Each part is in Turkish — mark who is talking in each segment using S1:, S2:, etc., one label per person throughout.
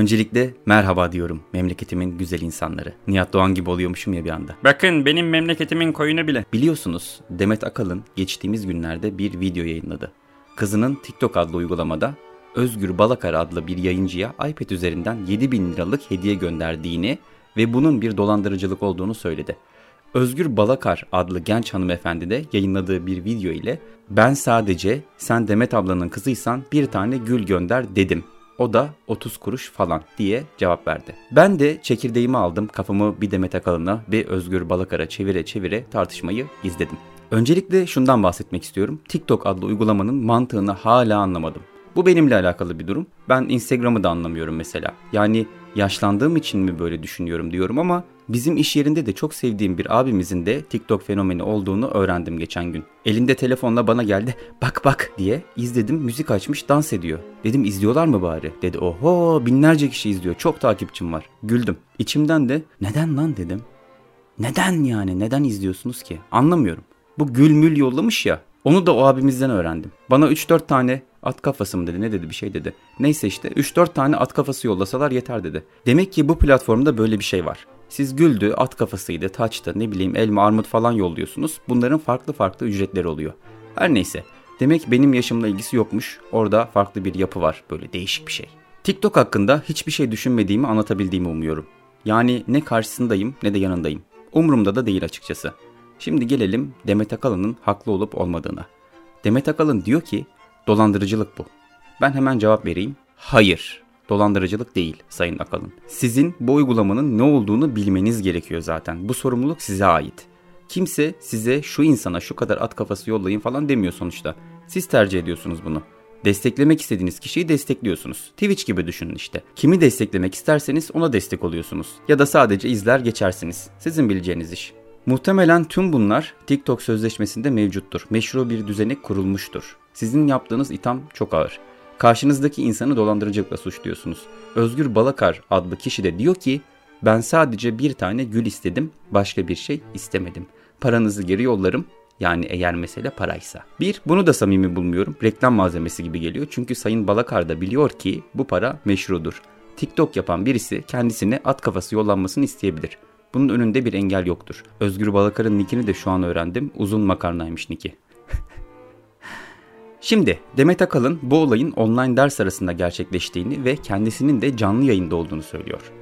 S1: Öncelikle merhaba diyorum memleketimin güzel insanları. Nihat Doğan gibi oluyormuşum ya bir anda.
S2: Bakın benim memleketimin koyunu bile.
S1: Biliyorsunuz Demet Akalın geçtiğimiz günlerde bir video yayınladı. Kızının TikTok adlı uygulamada Özgür Balakar adlı bir yayıncıya iPad üzerinden 7000 liralık hediye gönderdiğini ve bunun bir dolandırıcılık olduğunu söyledi. Özgür Balakar adlı genç hanımefendi de yayınladığı bir video ile ben sadece sen Demet ablanın kızıysan bir tane gül gönder dedim. O da 30 kuruş falan diye cevap verdi. Ben de çekirdeğimi aldım kafamı bir Demet Akalın'a bir Özgür Balakar'a çevire çevire tartışmayı izledim. Öncelikle şundan bahsetmek istiyorum. TikTok adlı uygulamanın mantığını hala anlamadım. Bu benimle alakalı bir durum. Ben Instagram'ı da anlamıyorum mesela. Yani yaşlandığım için mi böyle düşünüyorum diyorum ama bizim iş yerinde de çok sevdiğim bir abimizin de TikTok fenomeni olduğunu öğrendim geçen gün. Elinde telefonla bana geldi bak bak diye izledim müzik açmış dans ediyor. Dedim izliyorlar mı bari? Dedi oho binlerce kişi izliyor çok takipçim var. Güldüm. İçimden de neden lan dedim. Neden yani neden izliyorsunuz ki? Anlamıyorum. Bu gülmül yollamış ya onu da o abimizden öğrendim. Bana 3-4 tane at kafası mı dedi ne dedi bir şey dedi. Neyse işte 3-4 tane at kafası yollasalar yeter dedi. Demek ki bu platformda böyle bir şey var. Siz güldü, at kafasıydı, taçtı, ne bileyim elma, armut falan yolluyorsunuz. Bunların farklı farklı ücretleri oluyor. Her neyse. Demek benim yaşımla ilgisi yokmuş. Orada farklı bir yapı var. Böyle değişik bir şey. TikTok hakkında hiçbir şey düşünmediğimi anlatabildiğimi umuyorum. Yani ne karşısındayım ne de yanındayım. Umurumda da değil açıkçası. Şimdi gelelim Demet Akalın'ın haklı olup olmadığına. Demet Akalın diyor ki dolandırıcılık bu. Ben hemen cevap vereyim. Hayır. Dolandırıcılık değil Sayın Akalın. Sizin bu uygulamanın ne olduğunu bilmeniz gerekiyor zaten. Bu sorumluluk size ait. Kimse size şu insana şu kadar at kafası yollayın falan demiyor sonuçta. Siz tercih ediyorsunuz bunu. Desteklemek istediğiniz kişiyi destekliyorsunuz. Twitch gibi düşünün işte. Kimi desteklemek isterseniz ona destek oluyorsunuz. Ya da sadece izler geçersiniz. Sizin bileceğiniz iş. Muhtemelen tüm bunlar TikTok sözleşmesinde mevcuttur. Meşru bir düzenek kurulmuştur. Sizin yaptığınız itham çok ağır. Karşınızdaki insanı dolandırıcılıkla suçluyorsunuz. Özgür Balakar adlı kişi de diyor ki ben sadece bir tane gül istedim, başka bir şey istemedim. Paranızı geri yollarım, yani eğer mesele paraysa. Bir, bunu da samimi bulmuyorum. Reklam malzemesi gibi geliyor. Çünkü Sayın Balakar da biliyor ki bu para meşrudur. TikTok yapan birisi kendisine at kafası yollanmasını isteyebilir. Bunun önünde bir engel yoktur. Özgür Balakar'ın nickini de şu an öğrendim. Uzun makarnaymış nicki. Şimdi Demet Akalın bu olayın online ders arasında gerçekleştiğini ve kendisinin de canlı yayında olduğunu söylüyor.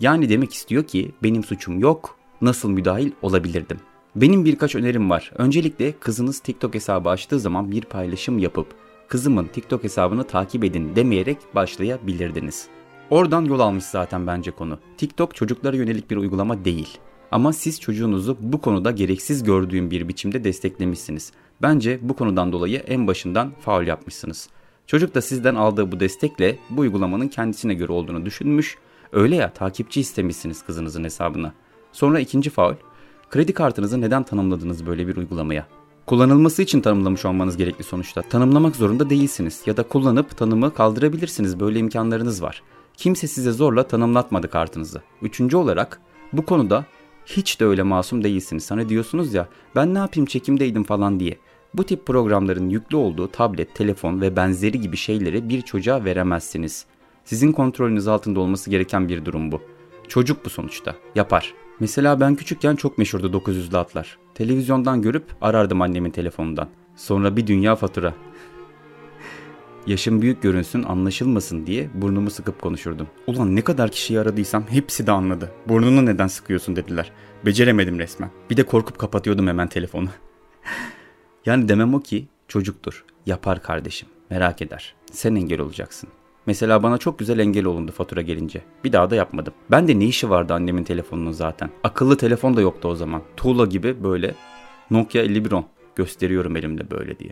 S1: Yani demek istiyor ki benim suçum yok, nasıl müdahil olabilirdim. Benim birkaç önerim var. Öncelikle kızınız TikTok hesabı açtığı zaman bir paylaşım yapıp kızımın TikTok hesabını takip edin demeyerek başlayabilirdiniz. Oradan yol almış zaten bence konu. TikTok çocuklara yönelik bir uygulama değil. Ama siz çocuğunuzu bu konuda gereksiz gördüğüm bir biçimde desteklemişsiniz. Bence bu konudan dolayı en başından faul yapmışsınız. Çocuk da sizden aldığı bu destekle bu uygulamanın kendisine göre olduğunu düşünmüş. Öyle ya takipçi istemişsiniz kızınızın hesabına. Sonra ikinci faul. Kredi kartınızı neden tanımladınız böyle bir uygulamaya? Kullanılması için tanımlamış olmanız gerekli sonuçta. Tanımlamak zorunda değilsiniz ya da kullanıp tanımı kaldırabilirsiniz. Böyle imkanlarınız var. Kimse size zorla tanımlatmadı kartınızı. Üçüncü olarak bu konuda hiç de öyle masum değilsiniz. Hani diyorsunuz ya ben ne yapayım çekimdeydim falan diye. Bu tip programların yüklü olduğu tablet, telefon ve benzeri gibi şeyleri bir çocuğa veremezsiniz. Sizin kontrolünüz altında olması gereken bir durum bu. Çocuk bu sonuçta. Yapar. Mesela ben küçükken çok meşhurdu 900'lü atlar. Televizyondan görüp arardım annemin telefonundan. Sonra bir dünya fatura. Yaşım büyük görünsün anlaşılmasın diye burnumu sıkıp konuşurdum. Ulan ne kadar kişiyi aradıysam hepsi de anladı. Burnunu neden sıkıyorsun dediler. Beceremedim resmen. Bir de korkup kapatıyordum hemen telefonu. yani demem o ki çocuktur. Yapar kardeşim. Merak eder. Sen engel olacaksın. Mesela bana çok güzel engel olundu fatura gelince. Bir daha da yapmadım. Ben de ne işi vardı annemin telefonunun zaten. Akıllı telefon da yoktu o zaman. Tuğla gibi böyle Nokia 5110 gösteriyorum elimde böyle diye.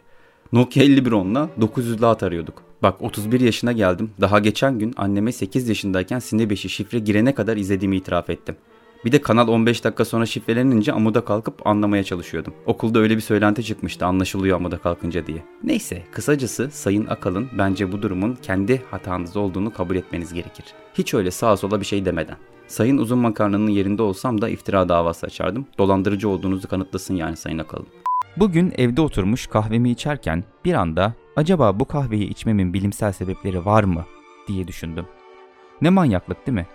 S1: Nokia 5110'la 900'lü at arıyorduk. Bak 31 yaşına geldim. Daha geçen gün anneme 8 yaşındayken Sine 5'i şifre girene kadar izlediğimi itiraf ettim. Bir de kanal 15 dakika sonra şifrelenince amuda kalkıp anlamaya çalışıyordum. Okulda öyle bir söylenti çıkmıştı anlaşılıyor amuda kalkınca diye. Neyse kısacası Sayın Akalın bence bu durumun kendi hatanız olduğunu kabul etmeniz gerekir. Hiç öyle sağa sola bir şey demeden. Sayın Uzun Makarna'nın yerinde olsam da iftira davası açardım. Dolandırıcı olduğunuzu kanıtlasın yani Sayın Akalın.
S3: Bugün evde oturmuş kahvemi içerken bir anda acaba bu kahveyi içmemin bilimsel sebepleri var mı diye düşündüm. Ne manyaklık değil mi?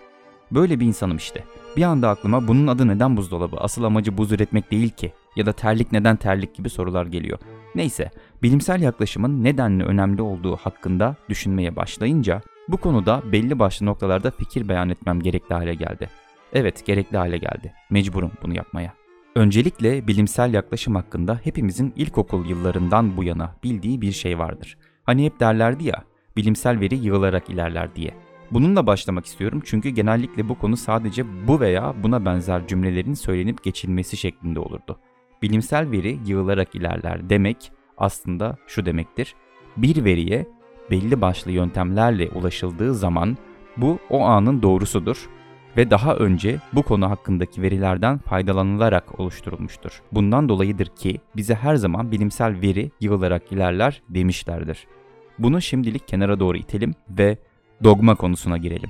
S3: Böyle bir insanım işte. Bir anda aklıma bunun adı neden buzdolabı, asıl amacı buz üretmek değil ki ya da terlik neden terlik gibi sorular geliyor. Neyse, bilimsel yaklaşımın nedenli önemli olduğu hakkında düşünmeye başlayınca bu konuda belli başlı noktalarda fikir beyan etmem gerekli hale geldi. Evet, gerekli hale geldi. Mecburum bunu yapmaya. Öncelikle bilimsel yaklaşım hakkında hepimizin ilkokul yıllarından bu yana bildiği bir şey vardır. Hani hep derlerdi ya, bilimsel veri yığılarak ilerler diye. Bununla başlamak istiyorum çünkü genellikle bu konu sadece bu veya buna benzer cümlelerin söylenip geçilmesi şeklinde olurdu. Bilimsel veri yığılarak ilerler demek aslında şu demektir. Bir veriye belli başlı yöntemlerle ulaşıldığı zaman bu o anın doğrusudur ve daha önce bu konu hakkındaki verilerden faydalanılarak oluşturulmuştur. Bundan dolayıdır ki bize her zaman bilimsel veri yığılarak ilerler demişlerdir. Bunu şimdilik kenara doğru itelim ve dogma konusuna girelim.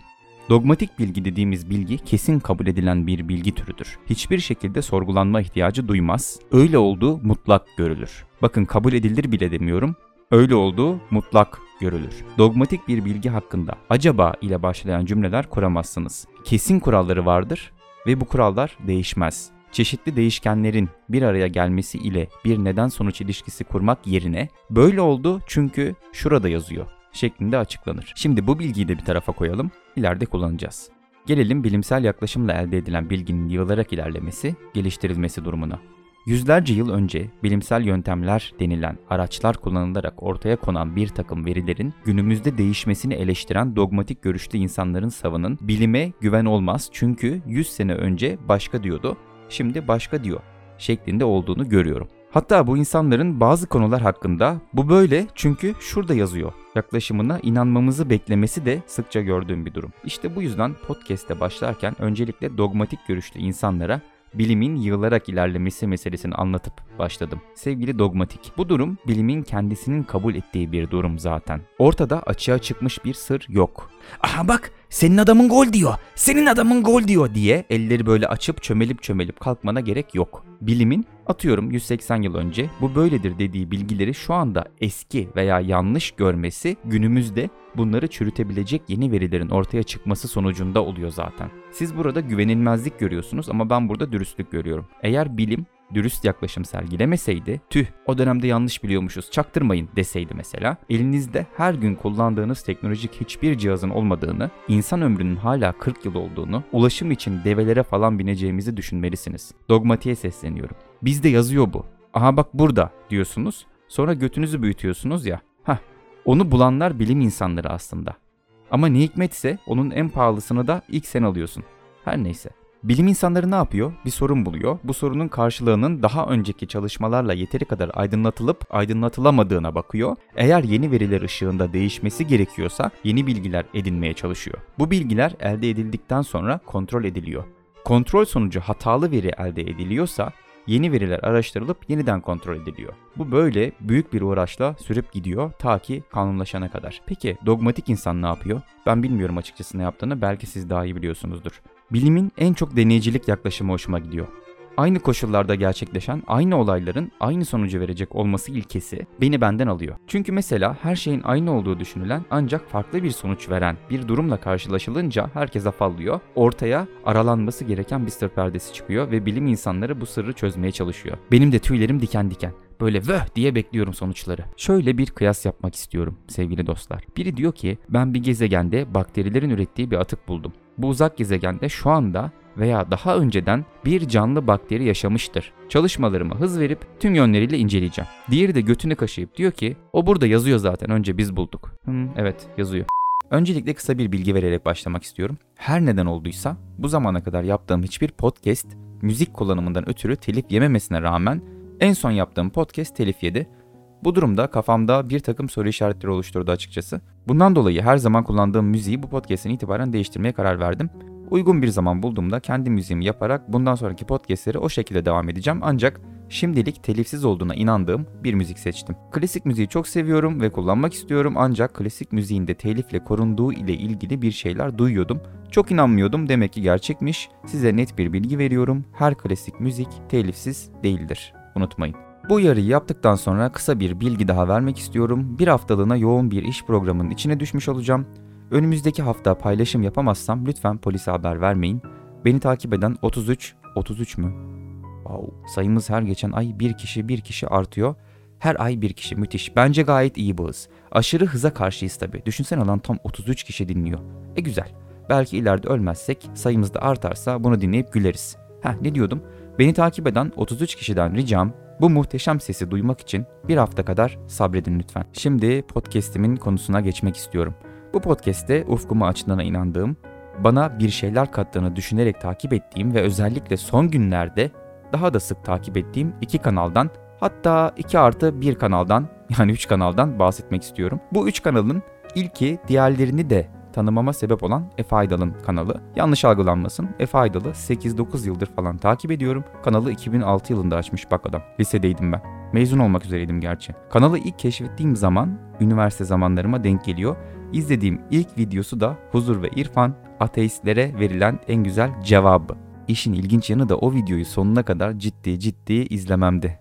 S3: Dogmatik bilgi dediğimiz bilgi kesin kabul edilen bir bilgi türüdür. Hiçbir şekilde sorgulanma ihtiyacı duymaz. Öyle olduğu mutlak görülür. Bakın kabul edilir bile demiyorum. Öyle olduğu mutlak görülür. Dogmatik bir bilgi hakkında acaba ile başlayan cümleler kuramazsınız. Kesin kuralları vardır ve bu kurallar değişmez. Çeşitli değişkenlerin bir araya gelmesi ile bir neden sonuç ilişkisi kurmak yerine böyle oldu çünkü şurada yazıyor şeklinde açıklanır. Şimdi bu bilgiyi de bir tarafa koyalım, ileride kullanacağız. Gelelim bilimsel yaklaşımla elde edilen bilginin yığılarak ilerlemesi, geliştirilmesi durumuna. Yüzlerce yıl önce bilimsel yöntemler denilen araçlar kullanılarak ortaya konan bir takım verilerin günümüzde değişmesini eleştiren dogmatik görüşlü insanların savının bilime güven olmaz çünkü 100 sene önce başka diyordu, şimdi başka diyor şeklinde olduğunu görüyorum. Hatta bu insanların bazı konular hakkında bu böyle çünkü şurada yazıyor yaklaşımına inanmamızı beklemesi de sıkça gördüğüm bir durum. İşte bu yüzden podcast'te başlarken öncelikle dogmatik görüşlü insanlara bilimin yığılarak ilerlemesi meselesini anlatıp başladım. Sevgili dogmatik, bu durum bilimin kendisinin kabul ettiği bir durum zaten. Ortada açığa çıkmış bir sır yok. Aha bak senin adamın gol diyor, senin adamın gol diyor diye elleri böyle açıp çömelip çömelip kalkmana gerek yok. Bilimin atıyorum 180 yıl önce bu böyledir dediği bilgileri şu anda eski veya yanlış görmesi günümüzde bunları çürütebilecek yeni verilerin ortaya çıkması sonucunda oluyor zaten. Siz burada güvenilmezlik görüyorsunuz ama ben burada dürüstlük görüyorum. Eğer bilim dürüst yaklaşım sergilemeseydi, tüh o dönemde yanlış biliyormuşuz çaktırmayın deseydi mesela, elinizde her gün kullandığınız teknolojik hiçbir cihazın olmadığını, insan ömrünün hala 40 yıl olduğunu, ulaşım için develere falan bineceğimizi düşünmelisiniz. Dogmatiğe sesleniyorum. Bizde yazıyor bu. Aha bak burada diyorsunuz. Sonra götünüzü büyütüyorsunuz ya. Onu bulanlar bilim insanları aslında. Ama ne hikmetse onun en pahalısını da ilk sen alıyorsun. Her neyse. Bilim insanları ne yapıyor? Bir sorun buluyor. Bu sorunun karşılığının daha önceki çalışmalarla yeteri kadar aydınlatılıp aydınlatılamadığına bakıyor. Eğer yeni veriler ışığında değişmesi gerekiyorsa yeni bilgiler edinmeye çalışıyor. Bu bilgiler elde edildikten sonra kontrol ediliyor. Kontrol sonucu hatalı veri elde ediliyorsa yeni veriler araştırılıp yeniden kontrol ediliyor. Bu böyle büyük bir uğraşla sürüp gidiyor ta ki kanunlaşana kadar. Peki dogmatik insan ne yapıyor? Ben bilmiyorum açıkçası ne yaptığını belki siz daha iyi biliyorsunuzdur. Bilimin en çok deneyicilik yaklaşımı hoşuma gidiyor. Aynı koşullarda gerçekleşen aynı olayların aynı sonucu verecek olması ilkesi beni benden alıyor. Çünkü mesela her şeyin aynı olduğu düşünülen ancak farklı bir sonuç veren bir durumla karşılaşılınca herkes afallıyor. Ortaya aralanması gereken bir sır perdesi çıkıyor ve bilim insanları bu sırrı çözmeye çalışıyor. Benim de tüylerim diken diken böyle vöh diye bekliyorum sonuçları. Şöyle bir kıyas yapmak istiyorum sevgili dostlar. Biri diyor ki ben bir gezegende bakterilerin ürettiği bir atık buldum. Bu uzak gezegende şu anda veya daha önceden bir canlı bakteri yaşamıştır. Çalışmalarıma hız verip tüm yönleriyle inceleyeceğim. Diğeri de götünü kaşıyıp diyor ki o burada yazıyor zaten önce biz bulduk. Hmm, evet yazıyor. Öncelikle kısa bir bilgi vererek başlamak istiyorum. Her neden olduysa bu zamana kadar yaptığım hiçbir podcast müzik kullanımından ötürü telif yememesine rağmen en son yaptığım podcast telif yedi. Bu durumda kafamda bir takım soru işaretleri oluşturdu açıkçası. Bundan dolayı her zaman kullandığım müziği bu podcast'ten itibaren değiştirmeye karar verdim. Uygun bir zaman bulduğumda kendi müziğimi yaparak bundan sonraki podcastleri o şekilde devam edeceğim. Ancak şimdilik telifsiz olduğuna inandığım bir müzik seçtim. Klasik müziği çok seviyorum ve kullanmak istiyorum ancak klasik müziğin de telifle korunduğu ile ilgili bir şeyler duyuyordum. Çok inanmıyordum demek ki gerçekmiş. Size net bir bilgi veriyorum. Her klasik müzik telifsiz değildir. Unutmayın. Bu uyarıyı yaptıktan sonra kısa bir bilgi daha vermek istiyorum. Bir haftalığına yoğun bir iş programının içine düşmüş olacağım. Önümüzdeki hafta paylaşım yapamazsam lütfen polise haber vermeyin. Beni takip eden 33, 33 mü? Wow, sayımız her geçen ay bir kişi bir kişi artıyor. Her ay bir kişi müthiş. Bence gayet iyi bu hız. Aşırı hıza karşıyız tabii. Düşünsene lan tam 33 kişi dinliyor. E güzel. Belki ileride ölmezsek sayımız da artarsa bunu dinleyip güleriz. Heh ne diyordum? Beni takip eden 33 kişiden ricam bu muhteşem sesi duymak için bir hafta kadar sabredin lütfen. Şimdi podcast'imin konusuna geçmek istiyorum. Bu podcast'te ufkumu açtığına inandığım, bana bir şeyler kattığını düşünerek takip ettiğim ve özellikle son günlerde daha da sık takip ettiğim iki kanaldan hatta 2 artı 1 kanaldan yani 3 kanaldan bahsetmek istiyorum. Bu 3 kanalın ilki diğerlerini de tanımama sebep olan Efe Aydal'ın kanalı. Yanlış algılanmasın. Efe Aydal'ı 8-9 yıldır falan takip ediyorum. Kanalı 2006 yılında açmış bak adam. Lisedeydim ben. Mezun olmak üzereydim gerçi. Kanalı ilk keşfettiğim zaman üniversite zamanlarıma denk geliyor. İzlediğim ilk videosu da Huzur ve İrfan ateistlere verilen en güzel cevabı. İşin ilginç yanı da o videoyu sonuna kadar ciddi ciddi izlememdi.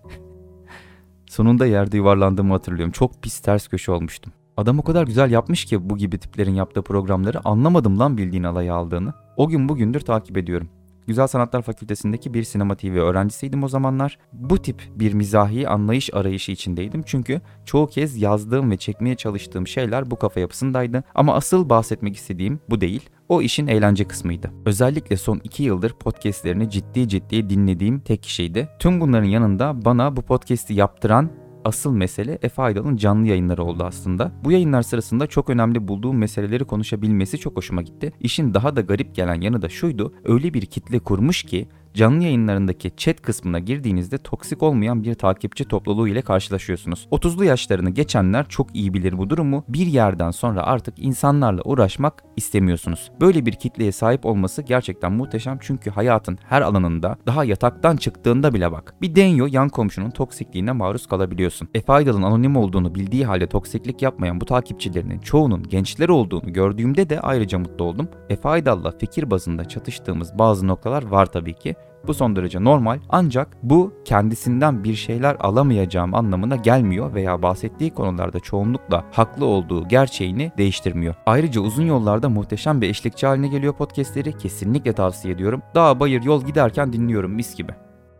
S3: Sonunda yerde yuvarlandığımı hatırlıyorum. Çok pis ters köşe olmuştum. Adam o kadar güzel yapmış ki bu gibi tiplerin yaptığı programları anlamadım lan bildiğin alaya aldığını. O gün bugündür takip ediyorum. Güzel Sanatlar Fakültesindeki bir sinema TV öğrencisiydim o zamanlar. Bu tip bir mizahi anlayış arayışı içindeydim çünkü çoğu kez yazdığım ve çekmeye çalıştığım şeyler bu kafa yapısındaydı. Ama asıl bahsetmek istediğim bu değil. O işin eğlence kısmıydı. Özellikle son iki yıldır podcastlerini ciddi ciddi dinlediğim tek kişiydi. Tüm bunların yanında bana bu podcast'i yaptıran asıl mesele Efe Aydal'ın canlı yayınları oldu aslında. Bu yayınlar sırasında çok önemli bulduğum meseleleri konuşabilmesi çok hoşuma gitti. İşin daha da garip gelen yanı da şuydu. Öyle bir kitle kurmuş ki canlı yayınlarındaki chat kısmına girdiğinizde toksik olmayan bir takipçi topluluğu ile karşılaşıyorsunuz. 30'lu yaşlarını geçenler çok iyi bilir bu durumu. Bir yerden sonra artık insanlarla uğraşmak istemiyorsunuz. Böyle bir kitleye sahip olması gerçekten muhteşem çünkü hayatın her alanında daha yataktan çıktığında bile bak. Bir deniyor yan komşunun toksikliğine maruz kalabiliyorsun. Efe Aydal'ın anonim olduğunu bildiği halde toksiklik yapmayan bu takipçilerinin çoğunun gençler olduğunu gördüğümde de ayrıca mutlu oldum. Efe Aydal'la fikir bazında çatıştığımız bazı noktalar var tabii ki. Bu son derece normal ancak bu kendisinden bir şeyler alamayacağım anlamına gelmiyor veya bahsettiği konularda çoğunlukla haklı olduğu gerçeğini değiştirmiyor. Ayrıca uzun yollarda muhteşem bir eşlikçi haline geliyor podcastleri kesinlikle tavsiye ediyorum. Dağ bayır yol giderken dinliyorum mis gibi.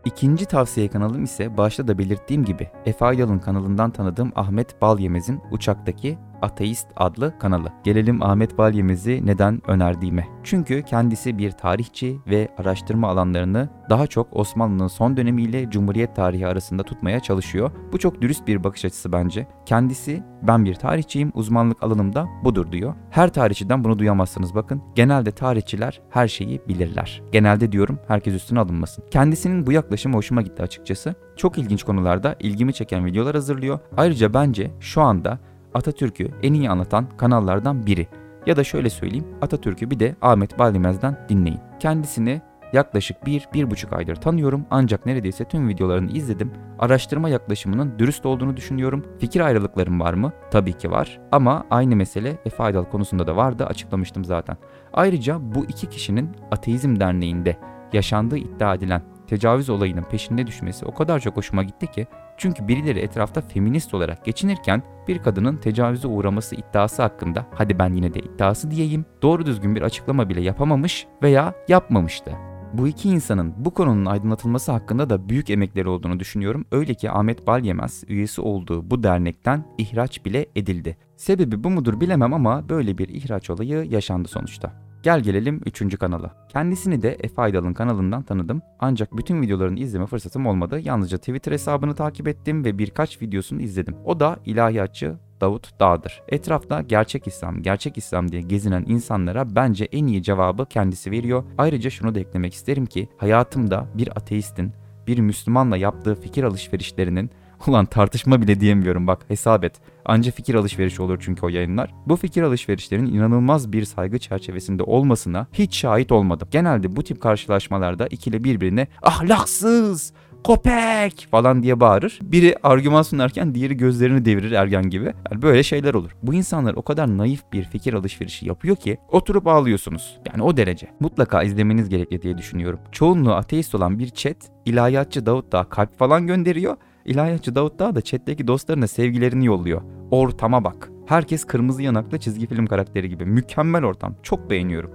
S3: İkinci tavsiye kanalım ise başta da belirttiğim gibi Efe Aydal'ın kanalından tanıdığım Ahmet Balyemez'in Uçaktaki Ateist adlı kanalı. Gelelim Ahmet Balyemez'i neden önerdiğime. Çünkü kendisi bir tarihçi ve araştırma alanlarını daha çok Osmanlı'nın son dönemiyle Cumhuriyet tarihi arasında tutmaya çalışıyor. Bu çok dürüst bir bakış açısı bence. Kendisi ben bir tarihçiyim, uzmanlık alanımda budur diyor. Her tarihçiden bunu duyamazsınız bakın. Genelde tarihçiler her şeyi bilirler. Genelde diyorum herkes üstüne alınmasın. Kendisinin bu yaklaşımı hoşuma gitti açıkçası. Çok ilginç konularda ilgimi çeken videolar hazırlıyor. Ayrıca bence şu anda Atatürk'ü en iyi anlatan kanallardan biri. Ya da şöyle söyleyeyim Atatürk'ü bir de Ahmet Balimez'den dinleyin. Kendisini yaklaşık 1-1,5 aydır tanıyorum ancak neredeyse tüm videolarını izledim. Araştırma yaklaşımının dürüst olduğunu düşünüyorum. Fikir ayrılıklarım var mı? Tabii ki var. Ama aynı mesele Efe Aydal konusunda da vardı açıklamıştım zaten. Ayrıca bu iki kişinin Ateizm Derneği'nde yaşandığı iddia edilen tecavüz olayının peşinde düşmesi o kadar çok hoşuma gitti ki çünkü birileri etrafta feminist olarak geçinirken bir kadının tecavüze uğraması iddiası hakkında hadi ben yine de iddiası diyeyim doğru düzgün bir açıklama bile yapamamış veya yapmamıştı. Bu iki insanın bu konunun aydınlatılması hakkında da büyük emekleri olduğunu düşünüyorum. Öyle ki Ahmet Balyemez üyesi olduğu bu dernekten ihraç bile edildi. Sebebi bu mudur bilemem ama böyle bir ihraç olayı yaşandı sonuçta. Gel gelelim 3. kanala. Kendisini de Efe Aydal'ın kanalından tanıdım. Ancak bütün videolarını izleme fırsatım olmadı. Yalnızca Twitter hesabını takip ettim ve birkaç videosunu izledim. O da ilahiyatçı Davut Dağ'dır. Etrafta gerçek İslam, gerçek İslam diye gezinen insanlara bence en iyi cevabı kendisi veriyor. Ayrıca şunu da eklemek isterim ki hayatımda bir ateistin bir Müslümanla yaptığı fikir alışverişlerinin Ulan tartışma bile diyemiyorum bak hesap et. Anca fikir alışverişi olur çünkü o yayınlar. Bu fikir alışverişlerinin inanılmaz bir saygı çerçevesinde olmasına hiç şahit olmadım. Genelde bu tip karşılaşmalarda ikili birbirine ahlaksız, köpek falan diye bağırır. Biri argüman sunarken diğeri gözlerini devirir ergen gibi. Yani böyle şeyler olur. Bu insanlar o kadar naif bir fikir alışverişi yapıyor ki oturup ağlıyorsunuz. Yani o derece. Mutlaka izlemeniz gerekli diye düşünüyorum. Çoğunluğu ateist olan bir chat ilahiyatçı Davut da kalp falan gönderiyor. İlahiyatçı Davut Dağ da chatteki dostlarına sevgilerini yolluyor. Ortama bak. Herkes kırmızı yanaklı çizgi film karakteri gibi. Mükemmel ortam. Çok beğeniyorum.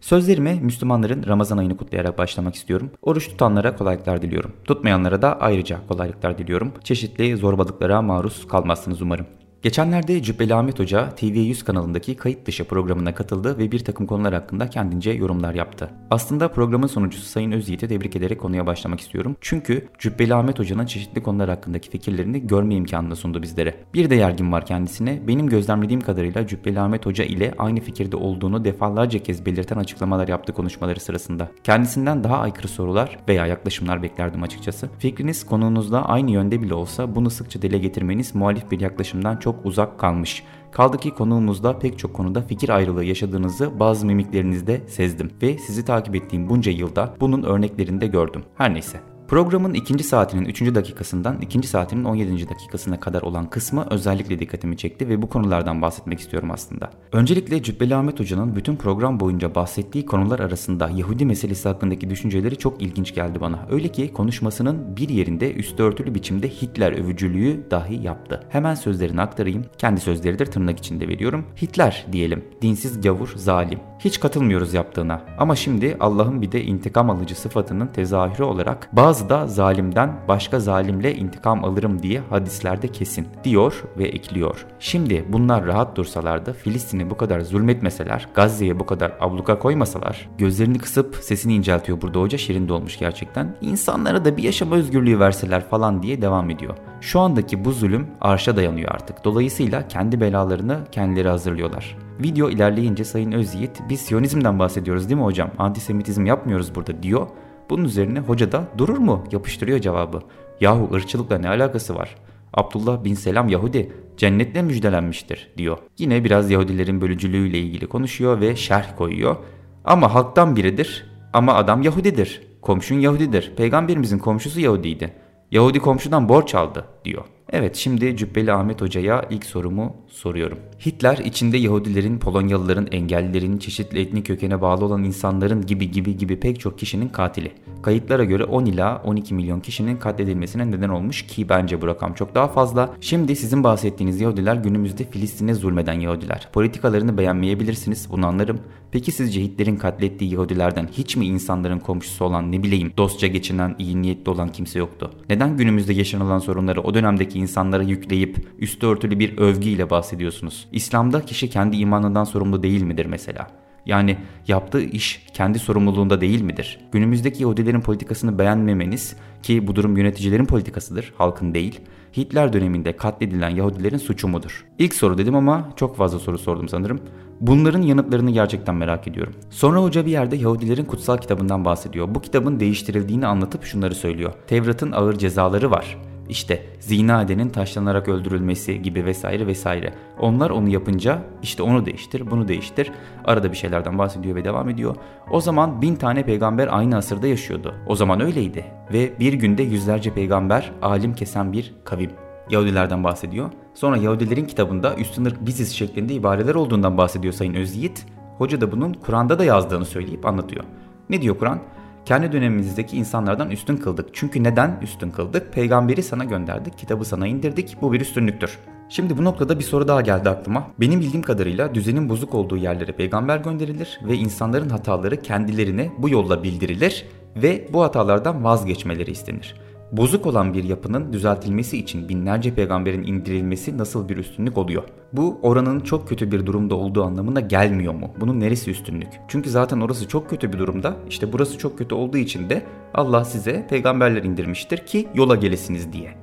S1: Sözlerime Müslümanların Ramazan ayını kutlayarak başlamak istiyorum. Oruç tutanlara kolaylıklar diliyorum. Tutmayanlara da ayrıca kolaylıklar diliyorum. Çeşitli zorbalıklara maruz kalmazsınız umarım. Geçenlerde Cübbeli Ahmet Hoca TV100 kanalındaki kayıt dışı programına katıldı ve bir takım konular hakkında kendince yorumlar yaptı. Aslında programın sunucusu Sayın Özyiğit'i tebrik ederek konuya başlamak istiyorum. Çünkü Cübbeli Ahmet Hoca'nın çeşitli konular hakkındaki fikirlerini görme imkanını sundu bizlere. Bir de yergin var kendisine. Benim gözlemlediğim kadarıyla Cübbeli Ahmet Hoca ile aynı fikirde olduğunu defalarca kez belirten açıklamalar yaptı konuşmaları sırasında. Kendisinden daha aykırı sorular veya yaklaşımlar beklerdim açıkçası. Fikriniz konunuzda aynı yönde bile olsa bunu sıkça dile getirmeniz muhalif bir yaklaşımdan çok çok uzak kalmış. Kaldı ki konuğumuzda pek çok konuda fikir ayrılığı yaşadığınızı bazı mimiklerinizde sezdim ve sizi takip ettiğim bunca yılda bunun örneklerini de gördüm. Her neyse. Programın ikinci saatinin 3. dakikasından ikinci saatinin 17. dakikasına kadar olan kısmı özellikle dikkatimi çekti ve bu konulardan bahsetmek istiyorum aslında. Öncelikle Cübbeli Ahmet Hoca'nın bütün program boyunca bahsettiği konular arasında Yahudi meselesi hakkındaki düşünceleri çok ilginç geldi bana. Öyle ki konuşmasının bir yerinde üstü örtülü biçimde Hitler övücülüğü dahi yaptı. Hemen sözlerini aktarayım. Kendi sözleridir tırnak içinde veriyorum. Hitler diyelim. Dinsiz gavur, zalim. Hiç katılmıyoruz yaptığına. Ama şimdi Allah'ın bir de intikam alıcı sıfatının tezahürü olarak bazı da zalimden başka zalimle intikam alırım diye hadislerde kesin diyor ve ekliyor. Şimdi bunlar rahat dursalardı Filistin'e bu kadar zulmetmeseler, Gazze'ye bu kadar abluka koymasalar, gözlerini kısıp sesini inceltiyor burada hoca şirin dolmuş gerçekten. İnsanlara da bir yaşama özgürlüğü verseler falan diye devam ediyor. Şu andaki bu zulüm arşa dayanıyor artık. Dolayısıyla kendi belalarını kendileri hazırlıyorlar. Video ilerleyince Sayın Özyiğit biz Siyonizmden bahsediyoruz değil mi hocam? Antisemitizm yapmıyoruz burada diyor. Bunun üzerine hoca da durur mu? Yapıştırıyor cevabı. Yahu ırkçılıkla ne alakası var? Abdullah bin Selam Yahudi cennetle müjdelenmiştir diyor. Yine biraz Yahudilerin bölücülüğüyle ilgili konuşuyor ve şerh koyuyor. Ama halktan biridir ama adam Yahudidir. Komşun Yahudidir. Peygamberimizin komşusu Yahudiydi. Yahudi komşudan borç aldı diyor. Evet şimdi Cübbeli Ahmet Hoca'ya ilk sorumu soruyorum. Hitler içinde Yahudilerin, Polonyalıların, engellilerin, çeşitli etnik kökene bağlı olan insanların gibi gibi gibi pek çok kişinin katili. Kayıtlara göre 10 ila 12 milyon kişinin katledilmesine neden olmuş ki bence bu rakam çok daha fazla. Şimdi sizin bahsettiğiniz Yahudiler günümüzde Filistin'e zulmeden Yahudiler. Politikalarını beğenmeyebilirsiniz bunu anlarım. Peki sizce Hitler'in katlettiği Yahudilerden hiç mi insanların komşusu olan ne bileyim dostça geçinen iyi niyetli olan kimse yoktu? Neden günümüzde yaşanılan sorunları o dönemdeki insanlara yükleyip üstü örtülü bir övgüyle bahsediyorsunuz? İslam'da kişi kendi imanından sorumlu değil midir mesela? Yani yaptığı iş kendi sorumluluğunda değil midir? Günümüzdeki Yahudilerin politikasını beğenmemeniz ki bu durum yöneticilerin politikasıdır, halkın değil. Hitler döneminde katledilen Yahudilerin suçu mudur? İlk soru dedim ama çok fazla soru sordum sanırım. Bunların yanıtlarını gerçekten merak ediyorum. Sonra hoca bir yerde Yahudilerin kutsal kitabından bahsediyor. Bu kitabın değiştirildiğini anlatıp şunları söylüyor. Tevrat'ın ağır cezaları var. İşte zina edenin taşlanarak öldürülmesi gibi vesaire vesaire. Onlar onu yapınca işte onu değiştir, bunu değiştir. Arada bir şeylerden bahsediyor ve devam ediyor. O zaman bin tane peygamber aynı asırda yaşıyordu. O zaman öyleydi. Ve bir günde yüzlerce peygamber alim kesen bir kavim. Yahudilerden bahsediyor. Sonra Yahudilerin kitabında üstün ırk biziz şeklinde ibareler olduğundan bahsediyor Sayın Özyiğit. Hoca da bunun Kur'an'da da yazdığını söyleyip anlatıyor. Ne diyor Kur'an? Kendi dönemimizdeki insanlardan üstün kıldık. Çünkü neden üstün kıldık? Peygamberi sana gönderdik, kitabı sana indirdik. Bu bir üstünlüktür. Şimdi bu noktada bir soru daha geldi aklıma. Benim bildiğim kadarıyla düzenin bozuk olduğu yerlere peygamber gönderilir ve insanların hataları kendilerine bu yolla bildirilir ve bu hatalardan vazgeçmeleri istenir. Bozuk olan bir yapının düzeltilmesi için binlerce peygamberin indirilmesi nasıl bir üstünlük oluyor? Bu oranın çok kötü bir durumda olduğu anlamına gelmiyor mu? Bunun neresi üstünlük? Çünkü zaten orası çok kötü bir durumda. İşte burası çok kötü olduğu için de Allah size peygamberler indirmiştir ki yola gelesiniz diye.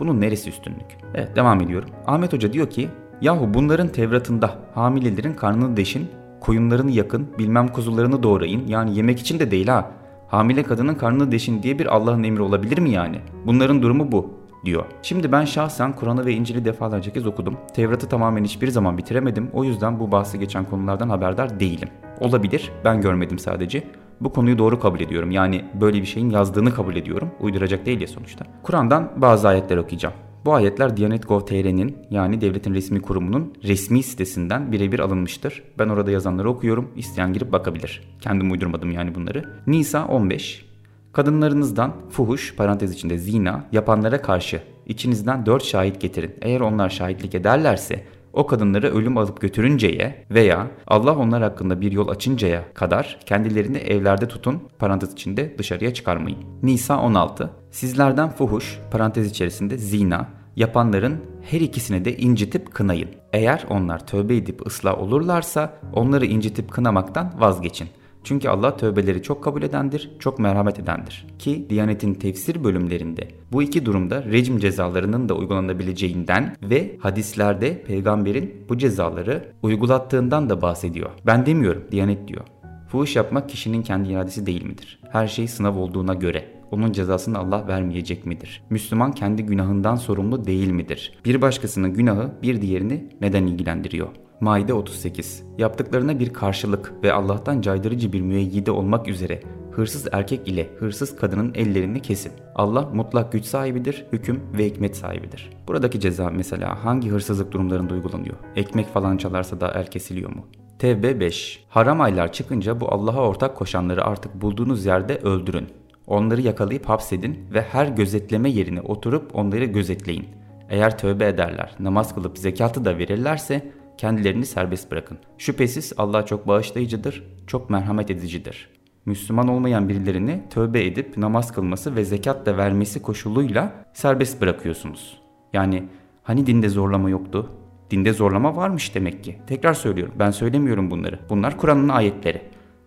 S1: Bunun neresi üstünlük? Evet devam ediyorum. Ahmet Hoca diyor ki Yahu bunların Tevrat'ında hamilelerin karnını deşin, koyunlarını yakın, bilmem kuzularını doğrayın. Yani yemek için de değil ha Hamile kadının karnını deşin diye bir Allah'ın emri olabilir mi yani? Bunların durumu bu diyor. Şimdi ben şahsen Kur'an'ı ve İncil'i defalarca kez okudum. Tevrat'ı tamamen hiçbir zaman bitiremedim. O yüzden bu bahsi geçen konulardan haberdar değilim. Olabilir, ben görmedim sadece. Bu konuyu doğru kabul ediyorum. Yani böyle bir şeyin yazdığını kabul ediyorum. Uyduracak değil ya sonuçta. Kur'an'dan bazı ayetler okuyacağım. Bu ayetler Diyanet.gov.tr'nin yani devletin resmi kurumunun resmi sitesinden birebir alınmıştır. Ben orada yazanları okuyorum. İsteyen girip bakabilir. Kendim uydurmadım yani bunları. Nisa 15. Kadınlarınızdan fuhuş parantez içinde zina yapanlara karşı içinizden 4 şahit getirin. Eğer onlar şahitlik ederlerse o kadınları ölüm alıp götürünceye veya Allah onlar hakkında bir yol açıncaya kadar kendilerini evlerde tutun parantez içinde dışarıya çıkarmayın. Nisa 16 Sizlerden fuhuş parantez içerisinde zina yapanların her ikisini de incitip kınayın. Eğer onlar tövbe edip ıslah olurlarsa onları incitip kınamaktan vazgeçin. Çünkü Allah tövbeleri çok kabul edendir, çok merhamet edendir. Ki Diyanet'in tefsir bölümlerinde bu iki durumda rejim cezalarının da uygulanabileceğinden ve hadislerde peygamberin bu cezaları uygulattığından da bahsediyor. Ben demiyorum, Diyanet diyor. Fuhuş yapmak kişinin kendi iradesi değil midir? Her şey sınav olduğuna göre onun cezasını Allah vermeyecek midir? Müslüman kendi günahından sorumlu değil midir? Bir başkasının günahı bir diğerini neden ilgilendiriyor? Maide 38 Yaptıklarına bir karşılık ve Allah'tan caydırıcı bir müeyyide olmak üzere hırsız erkek ile hırsız kadının ellerini kesin. Allah mutlak güç sahibidir, hüküm ve hikmet sahibidir. Buradaki ceza mesela hangi hırsızlık durumlarında uygulanıyor? Ekmek falan çalarsa da el kesiliyor mu? Tevbe 5 Haram aylar çıkınca bu Allah'a ortak koşanları artık bulduğunuz yerde öldürün. Onları yakalayıp hapsedin ve her gözetleme yerine oturup onları gözetleyin. Eğer tövbe ederler, namaz kılıp zekatı da verirlerse kendilerini serbest bırakın. Şüphesiz Allah çok bağışlayıcıdır, çok merhamet edicidir. Müslüman olmayan birilerini tövbe edip namaz kılması ve zekat da vermesi koşuluyla serbest bırakıyorsunuz. Yani hani dinde zorlama yoktu? Dinde zorlama varmış demek ki. Tekrar söylüyorum ben söylemiyorum bunları. Bunlar Kur'an'ın ayetleri.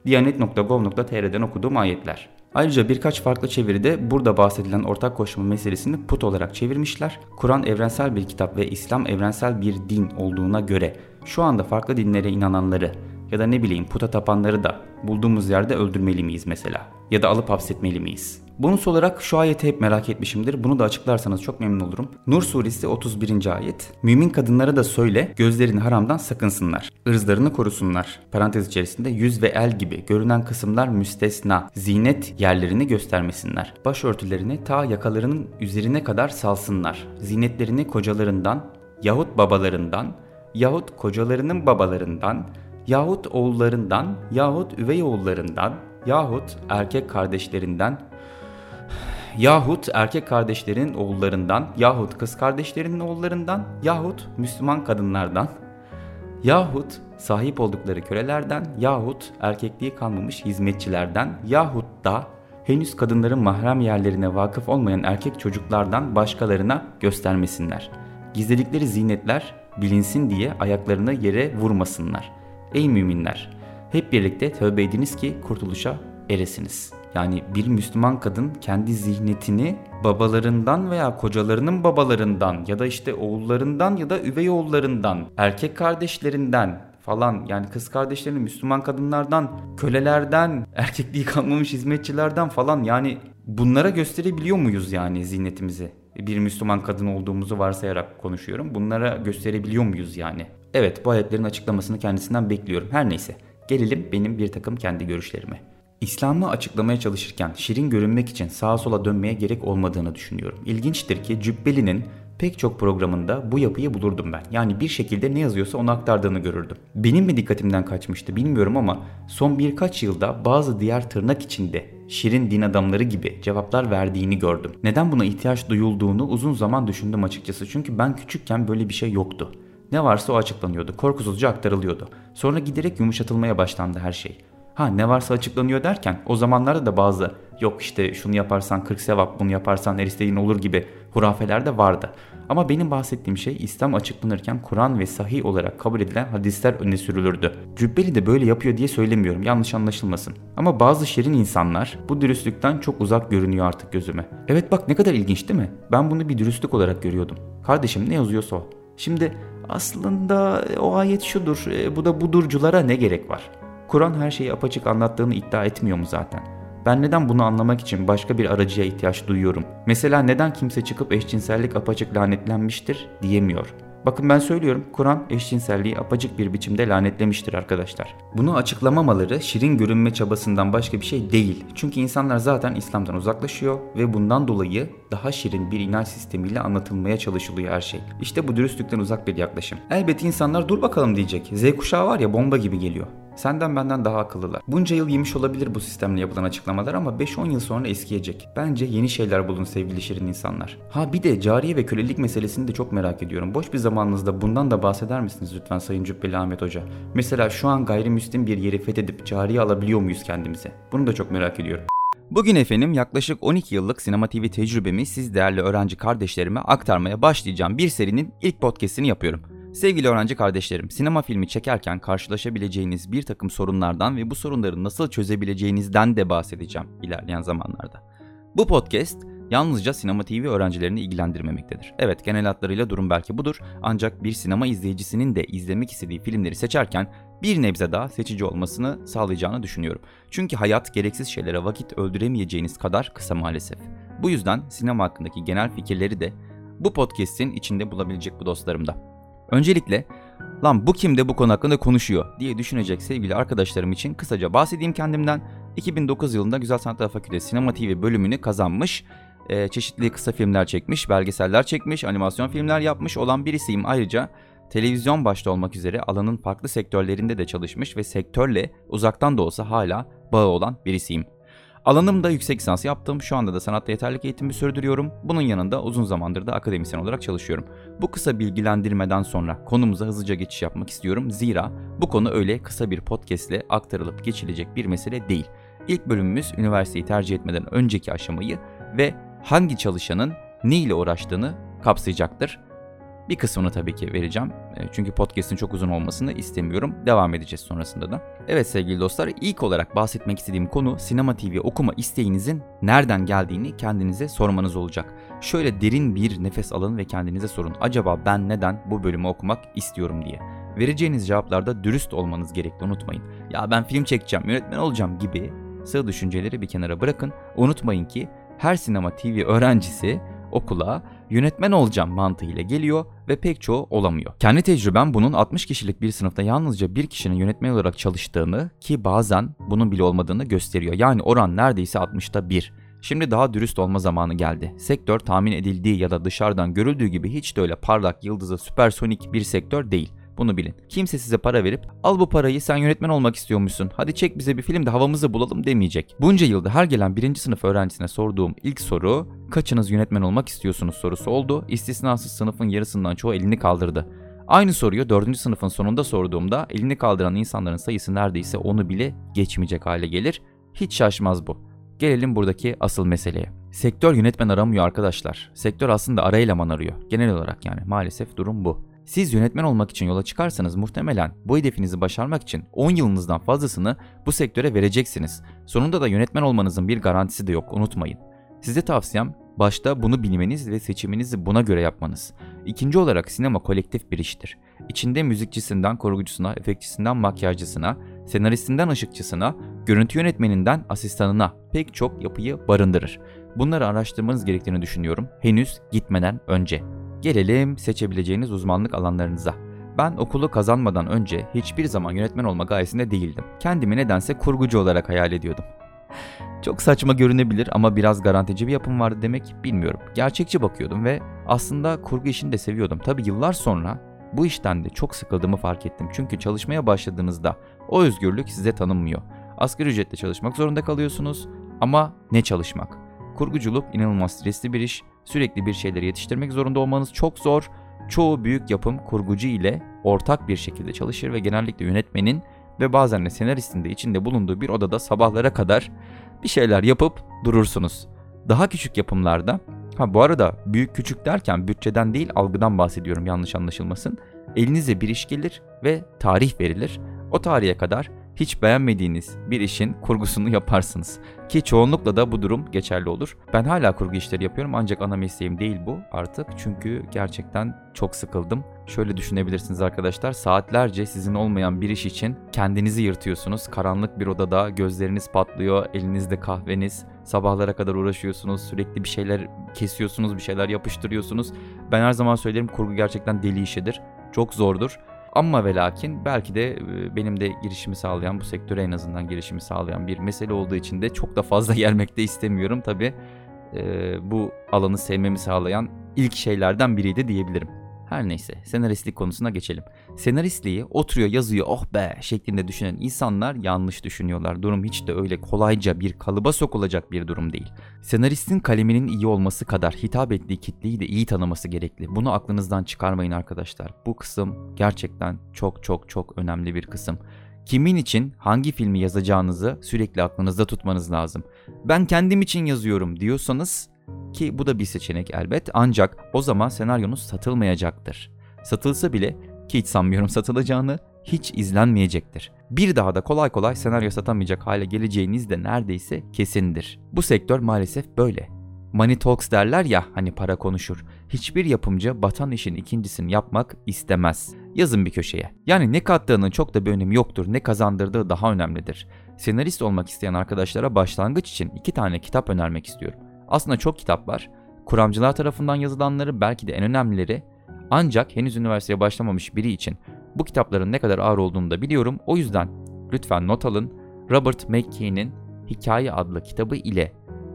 S1: Diyanet.gov.tr'den okuduğum ayetler. Ayrıca birkaç farklı çeviride burada bahsedilen ortak koşma meselesini put olarak çevirmişler. Kur'an evrensel bir kitap ve İslam evrensel bir din olduğuna göre şu anda farklı dinlere inananları ya da ne bileyim puta tapanları da bulduğumuz yerde öldürmeli miyiz mesela? Ya da alıp hapsetmeli miyiz? Bonus olarak şu ayeti hep merak etmişimdir. Bunu da açıklarsanız çok memnun olurum. Nur suresi 31. ayet. Mümin kadınlara da söyle gözlerini haramdan sakınsınlar. ırzlarını korusunlar. Parantez içerisinde yüz ve el gibi görünen kısımlar müstesna. Zinet yerlerini göstermesinler. Başörtülerini ta yakalarının üzerine kadar salsınlar. Zinetlerini kocalarından yahut babalarından yahut kocalarının babalarından yahut oğullarından yahut üvey oğullarından yahut erkek kardeşlerinden yahut erkek kardeşlerin oğullarından yahut kız kardeşlerinin oğullarından yahut Müslüman kadınlardan yahut sahip oldukları kölelerden yahut erkekliği kalmamış hizmetçilerden yahut da henüz kadınların mahrem yerlerine vakıf olmayan erkek çocuklardan başkalarına göstermesinler. Gizledikleri zinetler bilinsin diye ayaklarını yere vurmasınlar. Ey müminler! Hep birlikte tövbe ediniz ki kurtuluşa eresiniz. Yani bir Müslüman kadın kendi zihniyetini babalarından veya kocalarının babalarından ya da işte oğullarından ya da üvey oğullarından, erkek kardeşlerinden falan yani kız kardeşlerini Müslüman kadınlardan, kölelerden, erkekliği kalmamış hizmetçilerden falan yani bunlara gösterebiliyor muyuz yani zihniyetimizi? Bir Müslüman kadın olduğumuzu varsayarak konuşuyorum. Bunlara gösterebiliyor muyuz yani? Evet bu ayetlerin açıklamasını kendisinden bekliyorum. Her neyse gelelim benim bir takım kendi görüşlerime. İslam'ı açıklamaya çalışırken şirin görünmek için sağa sola dönmeye gerek olmadığını düşünüyorum. İlginçtir ki Cübbeli'nin pek çok programında bu yapıyı bulurdum ben. Yani bir şekilde ne yazıyorsa onu aktardığını görürdüm. Benim mi dikkatimden kaçmıştı bilmiyorum ama son birkaç yılda bazı diğer tırnak içinde şirin din adamları gibi cevaplar verdiğini gördüm. Neden buna ihtiyaç duyulduğunu uzun zaman düşündüm açıkçası. Çünkü ben küçükken böyle bir şey yoktu. Ne varsa o açıklanıyordu. Korkusuzca aktarılıyordu. Sonra giderek yumuşatılmaya başlandı her şey. Ha ne varsa açıklanıyor derken o zamanlarda da bazı yok işte şunu yaparsan 40 sevap bunu yaparsan her istediğin olur gibi hurafeler de vardı. Ama benim bahsettiğim şey İslam açıklanırken Kur'an ve sahih olarak kabul edilen hadisler öne sürülürdü. Cübbeli de böyle yapıyor diye söylemiyorum yanlış anlaşılmasın. Ama bazı şirin insanlar bu dürüstlükten çok uzak görünüyor artık gözüme. Evet bak ne kadar ilginç değil mi? Ben bunu bir dürüstlük olarak görüyordum. Kardeşim ne yazıyorsa o. Şimdi aslında o ayet şudur, e, bu da budurculara ne gerek var? Kur'an her şeyi apaçık anlattığını iddia etmiyor mu zaten? Ben neden bunu anlamak için başka bir aracıya ihtiyaç duyuyorum? Mesela neden kimse çıkıp eşcinsellik apaçık lanetlenmiştir diyemiyor? Bakın ben söylüyorum Kur'an eşcinselliği apacık bir biçimde lanetlemiştir arkadaşlar. Bunu açıklamamaları şirin görünme çabasından başka bir şey değil. Çünkü insanlar zaten İslam'dan uzaklaşıyor ve bundan dolayı daha şirin bir inanç sistemiyle anlatılmaya çalışılıyor her şey. İşte bu dürüstlükten uzak bir yaklaşım. Elbette insanlar dur bakalım diyecek. Z kuşağı var ya bomba gibi geliyor. Senden benden daha akıllılar. Bunca yıl yemiş olabilir bu sistemle yapılan açıklamalar ama 5-10 yıl sonra eskiyecek. Bence yeni şeyler bulun sevgili şirin insanlar. Ha bir de cariye ve kölelik meselesini de çok merak ediyorum. Boş bir zamanınızda bundan da bahseder misiniz lütfen Sayın Cübbeli Ahmet Hoca? Mesela şu an gayrimüslim bir yeri fethedip cariye alabiliyor muyuz kendimize? Bunu da çok merak ediyorum. Bugün efendim yaklaşık 12 yıllık Sinema TV tecrübemi siz değerli öğrenci kardeşlerime aktarmaya başlayacağım bir serinin ilk podcastini yapıyorum. Sevgili öğrenci kardeşlerim, sinema filmi çekerken karşılaşabileceğiniz bir takım sorunlardan ve bu sorunları nasıl çözebileceğinizden de bahsedeceğim ilerleyen zamanlarda. Bu podcast yalnızca sinema TV öğrencilerini ilgilendirmemektedir. Evet genel hatlarıyla durum belki budur ancak bir sinema izleyicisinin de izlemek istediği filmleri seçerken bir nebze daha seçici olmasını sağlayacağını düşünüyorum. Çünkü hayat gereksiz şeylere vakit öldüremeyeceğiniz kadar kısa maalesef. Bu yüzden sinema hakkındaki genel fikirleri de bu podcast'in içinde bulabilecek bu dostlarımda. Öncelikle lan bu kim de bu konu hakkında konuşuyor diye düşünecek sevgili arkadaşlarım için kısaca bahsedeyim kendimden. 2009 yılında Güzel Sanatlar Fakültesi Sinema TV bölümünü kazanmış, e, çeşitli kısa filmler çekmiş, belgeseller çekmiş, animasyon filmler yapmış olan birisiyim. Ayrıca televizyon başta olmak üzere alanın farklı sektörlerinde de çalışmış ve sektörle uzaktan da olsa hala bağı olan birisiyim. Alanımda yüksek lisans yaptım. Şu anda da sanatta yeterlik eğitimi sürdürüyorum. Bunun yanında uzun zamandır da akademisyen olarak çalışıyorum. Bu kısa bilgilendirmeden sonra konumuza hızlıca geçiş yapmak istiyorum. Zira bu konu öyle kısa bir podcast aktarılıp geçilecek bir mesele değil. İlk bölümümüz üniversiteyi tercih etmeden önceki aşamayı ve hangi çalışanın ne ile uğraştığını kapsayacaktır. Bir kısmını tabii ki vereceğim. E, çünkü podcast'in çok uzun olmasını istemiyorum. Devam edeceğiz sonrasında da. Evet sevgili dostlar ilk olarak bahsetmek istediğim konu sinema TV okuma isteğinizin nereden geldiğini kendinize sormanız olacak. Şöyle derin bir nefes alın ve kendinize sorun. Acaba ben neden bu bölümü okumak istiyorum diye. Vereceğiniz cevaplarda dürüst olmanız gerekli unutmayın. Ya ben film çekeceğim, yönetmen olacağım gibi sığ düşünceleri bir kenara bırakın. Unutmayın ki her sinema TV öğrencisi okula yönetmen olacağım mantığıyla geliyor ve pek çoğu olamıyor. Kendi tecrübem bunun 60 kişilik bir sınıfta yalnızca bir kişinin yönetmen olarak çalıştığını ki bazen bunun bile olmadığını gösteriyor. Yani oran neredeyse 60'ta 1. Şimdi daha dürüst olma zamanı geldi. Sektör tahmin edildiği ya da dışarıdan görüldüğü gibi hiç de öyle parlak, yıldızı, süpersonik bir sektör değil. Bunu bilin. Kimse size para verip al bu parayı sen yönetmen olmak istiyormuşsun. Hadi çek bize bir film de havamızı bulalım demeyecek. Bunca yılda her gelen birinci sınıf öğrencisine sorduğum ilk soru kaçınız yönetmen olmak istiyorsunuz sorusu oldu. İstisnasız sınıfın yarısından çoğu elini kaldırdı. Aynı soruyu 4. sınıfın sonunda sorduğumda elini kaldıran insanların sayısı neredeyse onu bile geçmeyecek hale gelir. Hiç şaşmaz bu. Gelelim buradaki asıl meseleye. Sektör yönetmen aramıyor arkadaşlar. Sektör aslında ara eleman arıyor. Genel olarak yani maalesef durum bu. Siz yönetmen olmak için yola çıkarsanız muhtemelen bu hedefinizi başarmak için 10 yılınızdan fazlasını bu sektöre vereceksiniz. Sonunda da yönetmen olmanızın bir garantisi de yok unutmayın. Size tavsiyem başta bunu bilmeniz ve seçiminizi buna göre yapmanız. İkinci olarak sinema kolektif bir iştir. İçinde müzikçisinden korgucusuna, efektçisinden makyajcısına, senaristinden ışıkçısına, görüntü yönetmeninden asistanına pek çok yapıyı barındırır. Bunları araştırmanız gerektiğini düşünüyorum henüz gitmeden önce. Gelelim seçebileceğiniz uzmanlık alanlarınıza. Ben okulu kazanmadan önce hiçbir zaman yönetmen olma gayesinde değildim. Kendimi nedense kurgucu olarak hayal ediyordum. Çok saçma görünebilir ama biraz garantici bir yapım vardı demek bilmiyorum. Gerçekçi bakıyordum ve aslında kurgu işini de seviyordum. Tabi yıllar sonra bu işten de çok sıkıldığımı fark ettim. Çünkü çalışmaya başladığınızda o özgürlük size tanınmıyor. Asgari ücretle çalışmak zorunda kalıyorsunuz ama ne çalışmak? Kurguculuk inanılmaz stresli bir iş. Sürekli bir şeyleri yetiştirmek zorunda olmanız çok zor. Çoğu büyük yapım kurgucu ile ortak bir şekilde çalışır ve genellikle yönetmenin ve bazen de senaristin de içinde bulunduğu bir odada sabahlara kadar bir şeyler yapıp durursunuz. Daha küçük yapımlarda, ha bu arada büyük küçük derken bütçeden değil algıdan bahsediyorum yanlış anlaşılmasın. Elinize bir iş gelir ve tarih verilir. O tarihe kadar hiç beğenmediğiniz bir işin kurgusunu yaparsınız. Ki çoğunlukla da bu durum geçerli olur. Ben hala kurgu işleri yapıyorum ancak ana mesleğim değil bu artık. Çünkü gerçekten çok sıkıldım. Şöyle düşünebilirsiniz arkadaşlar. Saatlerce sizin olmayan bir iş için kendinizi yırtıyorsunuz. Karanlık bir odada gözleriniz patlıyor, elinizde kahveniz. Sabahlara kadar uğraşıyorsunuz. Sürekli bir şeyler kesiyorsunuz, bir şeyler yapıştırıyorsunuz. Ben her zaman söylerim kurgu gerçekten deli işidir. Çok zordur. Ama ve lakin belki de benim de girişimi sağlayan, bu sektöre en azından girişimi sağlayan bir mesele olduğu için de çok da fazla gelmek de istemiyorum. Tabi bu alanı sevmemi sağlayan ilk şeylerden biriydi diyebilirim.
S3: Her neyse senaristlik konusuna geçelim. Senaristliği oturuyor yazıyor oh be şeklinde düşünen insanlar yanlış düşünüyorlar. Durum hiç de öyle kolayca bir kalıba sokulacak bir durum değil. Senaristin kaleminin iyi olması kadar hitap ettiği kitleyi de iyi tanıması gerekli. Bunu aklınızdan çıkarmayın arkadaşlar. Bu kısım gerçekten çok çok çok önemli bir kısım. Kimin için hangi filmi yazacağınızı sürekli aklınızda tutmanız lazım. Ben kendim için yazıyorum diyorsanız ki bu da bir seçenek elbet ancak o zaman senaryonuz satılmayacaktır. Satılsa bile ki hiç sanmıyorum satılacağını hiç izlenmeyecektir. Bir daha da kolay kolay senaryo satamayacak hale geleceğiniz de neredeyse kesindir. Bu sektör maalesef böyle. Money talks derler ya hani para konuşur. Hiçbir yapımcı batan işin ikincisini yapmak istemez. Yazın bir köşeye. Yani ne kattığının çok da bir önemi yoktur. Ne kazandırdığı daha önemlidir. Senarist olmak isteyen arkadaşlara başlangıç için iki tane kitap önermek istiyorum. Aslında çok kitap var. Kuramcılar tarafından yazılanları belki de en önemlileri. Ancak henüz üniversiteye başlamamış biri için bu kitapların ne kadar ağır olduğunu da biliyorum. O yüzden lütfen not alın. Robert McKee'nin Hikaye adlı kitabı ile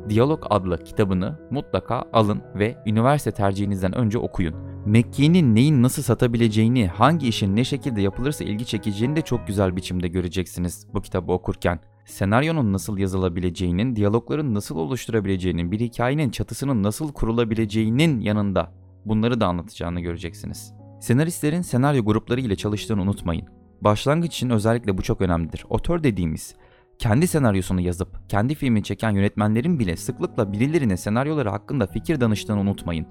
S3: Diyalog adlı kitabını mutlaka alın ve üniversite tercihinizden önce okuyun. McKee'nin neyin nasıl satabileceğini, hangi işin ne şekilde yapılırsa ilgi çekeceğini de çok güzel biçimde göreceksiniz bu kitabı okurken. Senaryonun nasıl yazılabileceğinin, diyalogların nasıl oluşturabileceğinin, bir hikayenin çatısının nasıl kurulabileceğinin yanında bunları da anlatacağını göreceksiniz. Senaristlerin senaryo grupları ile çalıştığını unutmayın. Başlangıç için özellikle bu çok önemlidir. Otör dediğimiz kendi senaryosunu yazıp kendi filmi çeken yönetmenlerin bile sıklıkla birilerine senaryoları hakkında fikir danıştığını unutmayın.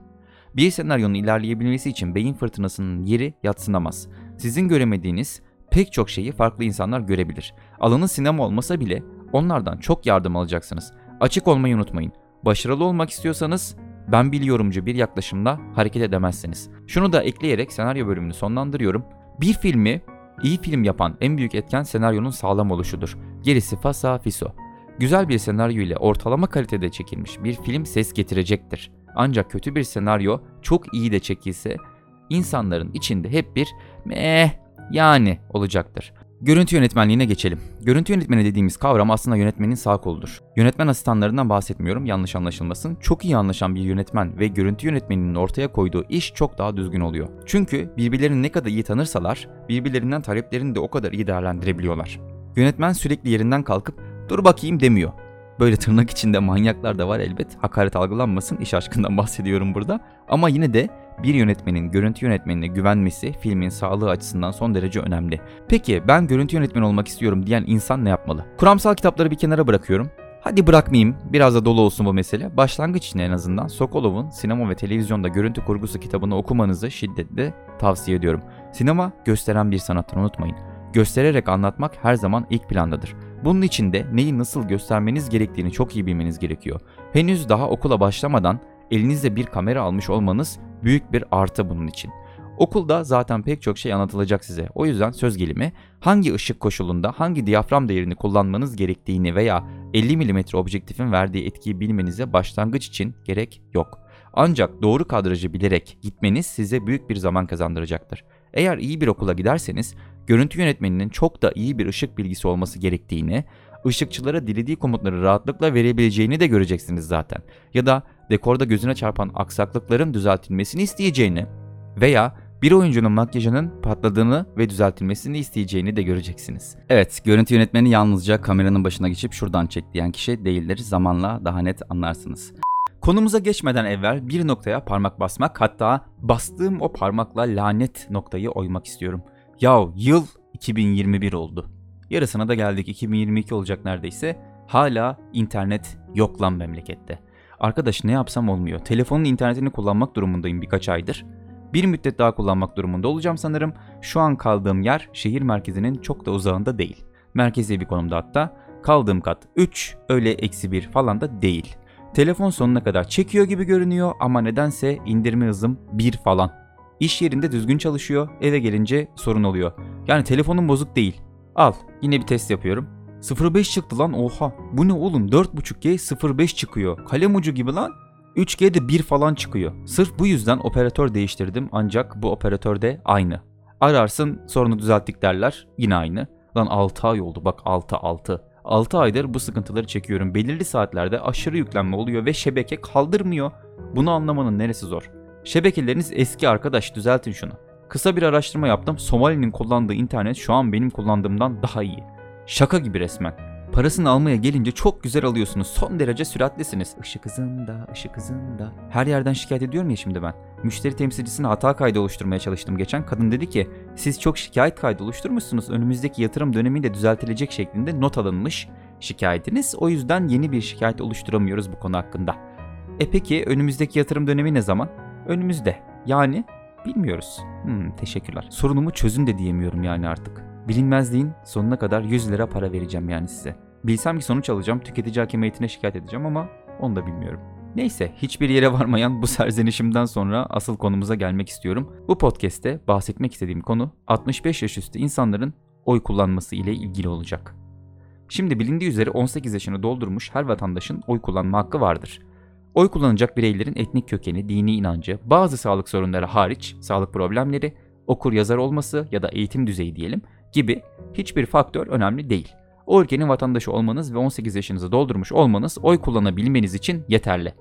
S3: Bir senaryonun ilerleyebilmesi için beyin fırtınasının yeri yatsınamaz. Sizin göremediğiniz pek çok şeyi farklı insanlar görebilir. Alanın sinema olmasa bile onlardan çok yardım alacaksınız. Açık olmayı unutmayın. Başarılı olmak istiyorsanız ben biliyorumcu bir yaklaşımla hareket edemezsiniz. Şunu da ekleyerek senaryo bölümünü sonlandırıyorum. Bir filmi iyi film yapan en büyük etken senaryonun sağlam oluşudur. Gerisi fasa fiso. Güzel bir senaryo ile ortalama kalitede çekilmiş bir film ses getirecektir. Ancak kötü bir senaryo çok iyi de çekilse insanların içinde hep bir meh yani olacaktır. Görüntü yönetmenliğine geçelim. Görüntü yönetmeni dediğimiz kavram aslında yönetmenin sağ koludur. Yönetmen asistanlarından bahsetmiyorum yanlış anlaşılmasın. Çok iyi anlaşan bir yönetmen ve görüntü yönetmeninin ortaya koyduğu iş çok daha düzgün oluyor. Çünkü birbirlerini ne kadar iyi tanırsalar birbirlerinden taleplerini de o kadar iyi değerlendirebiliyorlar. Yönetmen sürekli yerinden kalkıp dur bakayım demiyor. Böyle tırnak içinde manyaklar da var elbet. Hakaret algılanmasın. iş aşkından bahsediyorum burada. Ama yine de bir yönetmenin görüntü yönetmenine güvenmesi filmin sağlığı açısından son derece önemli. Peki ben görüntü yönetmeni olmak istiyorum diyen insan ne yapmalı? Kuramsal kitapları bir kenara bırakıyorum. Hadi bırakmayayım, biraz da dolu olsun bu mesele. Başlangıç için en azından Sokolov'un sinema ve televizyonda görüntü kurgusu kitabını okumanızı şiddetle tavsiye ediyorum. Sinema gösteren bir sanattır unutmayın. Göstererek anlatmak her zaman ilk plandadır. Bunun için de neyi nasıl göstermeniz gerektiğini çok iyi bilmeniz gerekiyor. Henüz daha okula başlamadan elinizde bir kamera almış olmanız büyük bir artı bunun için. Okulda zaten pek çok şey anlatılacak size. O yüzden söz gelimi hangi ışık koşulunda hangi diyafram değerini kullanmanız gerektiğini veya 50 mm objektifin verdiği etkiyi bilmenize başlangıç için gerek yok. Ancak doğru kadrajı bilerek gitmeniz size büyük bir zaman kazandıracaktır. Eğer iyi bir okula giderseniz görüntü yönetmeninin çok da iyi bir ışık bilgisi olması gerektiğini, ışıkçılara dilediği komutları rahatlıkla verebileceğini de göreceksiniz zaten. Ya da dekorda gözüne çarpan aksaklıkların düzeltilmesini isteyeceğini veya bir oyuncunun makyajının patladığını ve düzeltilmesini isteyeceğini de göreceksiniz. Evet, görüntü yönetmeni yalnızca kameranın başına geçip şuradan çek diyen kişi değildir. Zamanla daha net anlarsınız. Konumuza geçmeden evvel bir noktaya parmak basmak hatta bastığım o parmakla lanet noktayı oymak istiyorum. Yahu yıl 2021 oldu. Yarısına da geldik 2022 olacak neredeyse. Hala internet yok lan memlekette. Arkadaş ne yapsam olmuyor. Telefonun internetini kullanmak durumundayım birkaç aydır. Bir müddet daha kullanmak durumunda olacağım sanırım. Şu an kaldığım yer şehir merkezinin çok da uzağında değil. Merkezi bir konumda hatta. Kaldığım kat 3, öyle eksi 1 falan da değil. Telefon sonuna kadar çekiyor gibi görünüyor ama nedense indirme hızım 1 falan. İş yerinde düzgün çalışıyor, eve gelince sorun oluyor. Yani telefonum bozuk değil. Al, yine bir test yapıyorum. 05 çıktı lan oha. Bu ne oğlum 4.5G 05 çıkıyor. Kalem ucu gibi lan. 3G'de 1 falan çıkıyor. Sırf bu yüzden operatör değiştirdim ancak bu operatör de aynı. Ararsın sorunu düzelttik derler yine aynı. Lan 6 ay oldu bak 6 6. 6 aydır bu sıkıntıları çekiyorum. Belirli saatlerde aşırı yüklenme oluyor ve şebeke kaldırmıyor. Bunu anlamanın neresi zor? Şebekeleriniz eski arkadaş düzeltin şunu. Kısa bir araştırma yaptım. Somali'nin kullandığı internet şu an benim kullandığımdan daha iyi. Şaka gibi resmen. Parasını almaya gelince çok güzel alıyorsunuz. Son derece süratlisiniz. Işık hızında, ışık hızında. Her yerden şikayet ediyorum ya şimdi ben. Müşteri temsilcisine hata kaydı oluşturmaya çalıştım geçen. Kadın dedi ki siz çok şikayet kaydı oluşturmuşsunuz. Önümüzdeki yatırım döneminde düzeltilecek şeklinde not alınmış şikayetiniz. O yüzden yeni bir şikayet oluşturamıyoruz bu konu hakkında. E peki önümüzdeki yatırım dönemi ne zaman? Önümüzde. Yani bilmiyoruz. Hmm, teşekkürler. Sorunumu çözün de diyemiyorum yani artık. Bilinmezliğin sonuna kadar 100 lira para vereceğim yani size. Bilsem ki sonuç alacağım, tüketici hakimiyetine şikayet edeceğim ama onu da bilmiyorum. Neyse, hiçbir yere varmayan bu serzenişimden sonra asıl konumuza gelmek istiyorum. Bu podcast'te bahsetmek istediğim konu 65 yaş üstü insanların oy kullanması ile ilgili olacak. Şimdi bilindiği üzere 18 yaşını doldurmuş her vatandaşın oy kullanma hakkı vardır. Oy kullanacak bireylerin etnik kökeni, dini inancı, bazı sağlık sorunları hariç sağlık problemleri, okur yazar olması ya da eğitim düzeyi diyelim gibi hiçbir faktör önemli değil. O ülkenin vatandaşı olmanız ve 18 yaşınızı doldurmuş olmanız oy kullanabilmeniz için yeterli.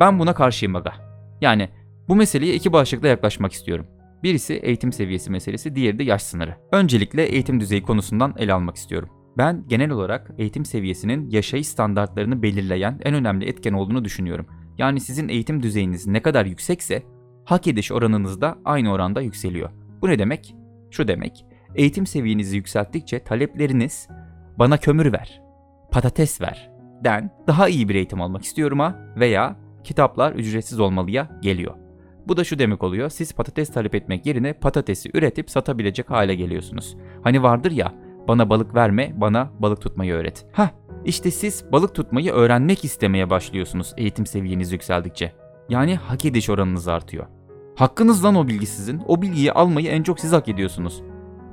S3: Ben buna karşıyım aga. Yani bu meseleye iki başlıkla yaklaşmak istiyorum. Birisi eğitim seviyesi meselesi, diğeri de yaş sınırı. Öncelikle eğitim düzeyi konusundan ele almak istiyorum. Ben genel olarak eğitim seviyesinin yaşayış standartlarını belirleyen en önemli etken olduğunu düşünüyorum. Yani sizin eğitim düzeyiniz ne kadar yüksekse hak ediş oranınız da aynı oranda yükseliyor. Bu ne demek? Şu demek. Eğitim seviyenizi yükselttikçe talepleriniz bana kömür ver, patates ver den daha iyi bir eğitim almak istiyorum ha veya kitaplar ücretsiz olmalıya geliyor. Bu da şu demek oluyor. Siz patates talep etmek yerine patatesi üretip satabilecek hale geliyorsunuz. Hani vardır ya bana balık verme, bana balık tutmayı öğret. Ha, işte siz balık tutmayı öğrenmek istemeye başlıyorsunuz eğitim seviyeniz yükseldikçe. Yani hak ediş oranınız artıyor. Hakkınız lan o bilgi sizin. O bilgiyi almayı en çok siz hak ediyorsunuz.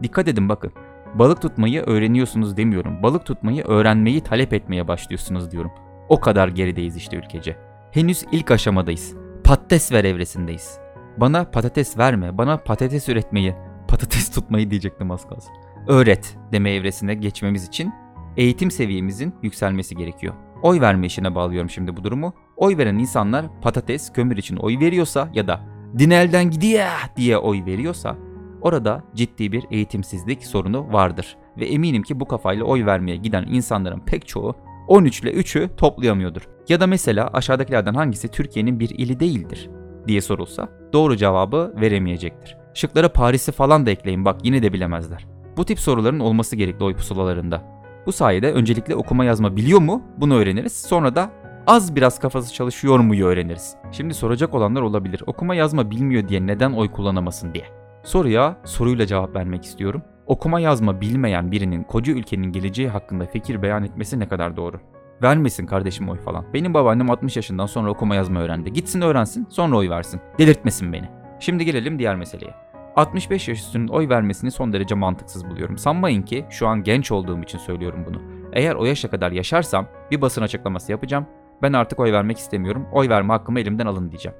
S3: Dikkat edin bakın. Balık tutmayı öğreniyorsunuz demiyorum. Balık tutmayı öğrenmeyi talep etmeye başlıyorsunuz diyorum. O kadar gerideyiz işte ülkece. Henüz ilk aşamadayız. Patates ver evresindeyiz. Bana patates verme, bana patates üretmeyi, patates tutmayı diyecektim az kalsın. Öğret deme evresine geçmemiz için eğitim seviyemizin yükselmesi gerekiyor. Oy verme işine bağlıyorum şimdi bu durumu. Oy veren insanlar patates, kömür için oy veriyorsa ya da din elden gidiyor diye oy veriyorsa orada ciddi bir eğitimsizlik sorunu vardır. Ve eminim ki bu kafayla oy vermeye giden insanların pek çoğu 13 ile 3'ü toplayamıyordur. Ya da mesela aşağıdakilerden hangisi Türkiye'nin bir ili değildir diye sorulsa doğru cevabı veremeyecektir. Şıklara Paris'i falan da ekleyin bak yine de bilemezler. Bu tip soruların olması gerekli oy pusulalarında. Bu sayede öncelikle okuma yazma biliyor mu bunu öğreniriz. Sonra da az biraz kafası çalışıyor muyu öğreniriz. Şimdi soracak olanlar olabilir. Okuma yazma bilmiyor diye neden oy kullanamasın diye. Soruya soruyla cevap vermek istiyorum. Okuma yazma bilmeyen birinin koca ülkenin geleceği hakkında fikir beyan etmesi ne kadar doğru? Vermesin kardeşim oy falan. Benim babaannem 60 yaşından sonra okuma yazma öğrendi. Gitsin öğrensin sonra oy versin. Delirtmesin beni. Şimdi gelelim diğer meseleye. 65 yaş üstünün oy vermesini son derece mantıksız buluyorum. Sanmayın ki şu an genç olduğum için söylüyorum bunu. Eğer o yaşa kadar yaşarsam bir basın açıklaması yapacağım. Ben artık oy vermek istemiyorum. Oy verme hakkımı elimden alın diyeceğim.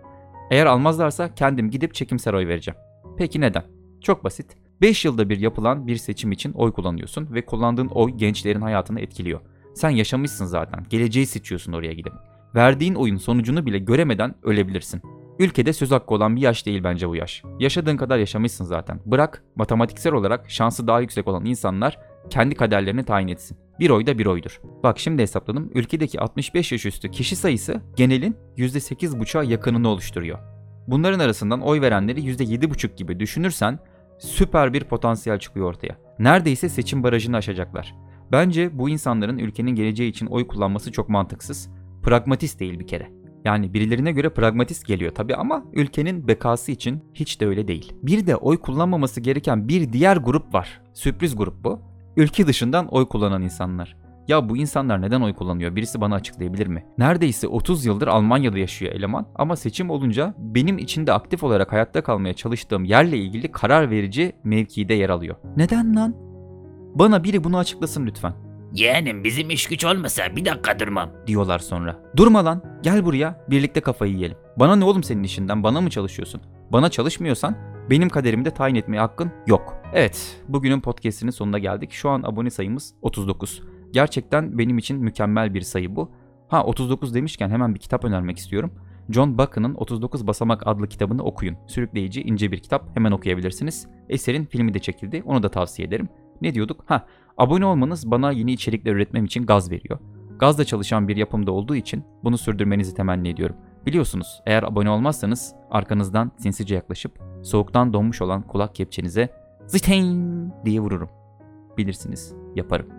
S3: Eğer almazlarsa kendim gidip çekimser oy vereceğim. Peki neden? Çok basit. 5 yılda bir yapılan bir seçim için oy kullanıyorsun ve kullandığın oy gençlerin hayatını etkiliyor. Sen yaşamışsın zaten. Geleceği seçiyorsun oraya gidip. Verdiğin oyun sonucunu bile göremeden ölebilirsin. Ülkede söz hakkı olan bir yaş değil bence bu yaş. Yaşadığın kadar yaşamışsın zaten. Bırak matematiksel olarak şansı daha yüksek olan insanlar kendi kaderlerini tayin etsin. Bir oy da bir oydur. Bak şimdi hesapladım. Ülkedeki 65 yaş üstü kişi sayısı genelin %8,5'a yakınını oluşturuyor. Bunların arasından oy verenleri %7,5 gibi düşünürsen süper bir potansiyel çıkıyor ortaya. Neredeyse seçim barajını aşacaklar. Bence bu insanların ülkenin geleceği için oy kullanması çok mantıksız. Pragmatist değil bir kere. Yani birilerine göre pragmatist geliyor tabi ama ülkenin bekası için hiç de öyle değil. Bir de oy kullanmaması gereken bir diğer grup var. Sürpriz grup bu. Ülke dışından oy kullanan insanlar. Ya bu insanlar neden oy kullanıyor? Birisi bana açıklayabilir mi? Neredeyse 30 yıldır Almanya'da yaşıyor eleman ama seçim olunca benim içinde aktif olarak hayatta kalmaya çalıştığım yerle ilgili karar verici mevkide yer alıyor. Neden lan? Bana biri bunu açıklasın lütfen.
S4: Yeğenim bizim iş güç olmasa bir dakika durmam.
S3: diyorlar sonra. Durma lan gel buraya birlikte kafayı yiyelim. Bana ne oğlum senin işinden bana mı çalışıyorsun? Bana çalışmıyorsan benim kaderimi de tayin etmeye hakkın yok. Evet bugünün podcastinin sonuna geldik. Şu an abone sayımız 39. Gerçekten benim için mükemmel bir sayı bu. Ha 39 demişken hemen bir kitap önermek istiyorum. John Buchan'ın 39 Basamak adlı kitabını okuyun. Sürükleyici, ince bir kitap. Hemen okuyabilirsiniz. Eserin filmi de çekildi. Onu da tavsiye ederim. Ne diyorduk? Ha, abone olmanız bana yeni içerikler üretmem için gaz veriyor. Gazla çalışan bir yapımda olduğu için bunu sürdürmenizi temenni ediyorum. Biliyorsunuz eğer abone olmazsanız arkanızdan sinsice yaklaşıp soğuktan donmuş olan kulak kepçenize ziteyn diye vururum. Bilirsiniz yaparım.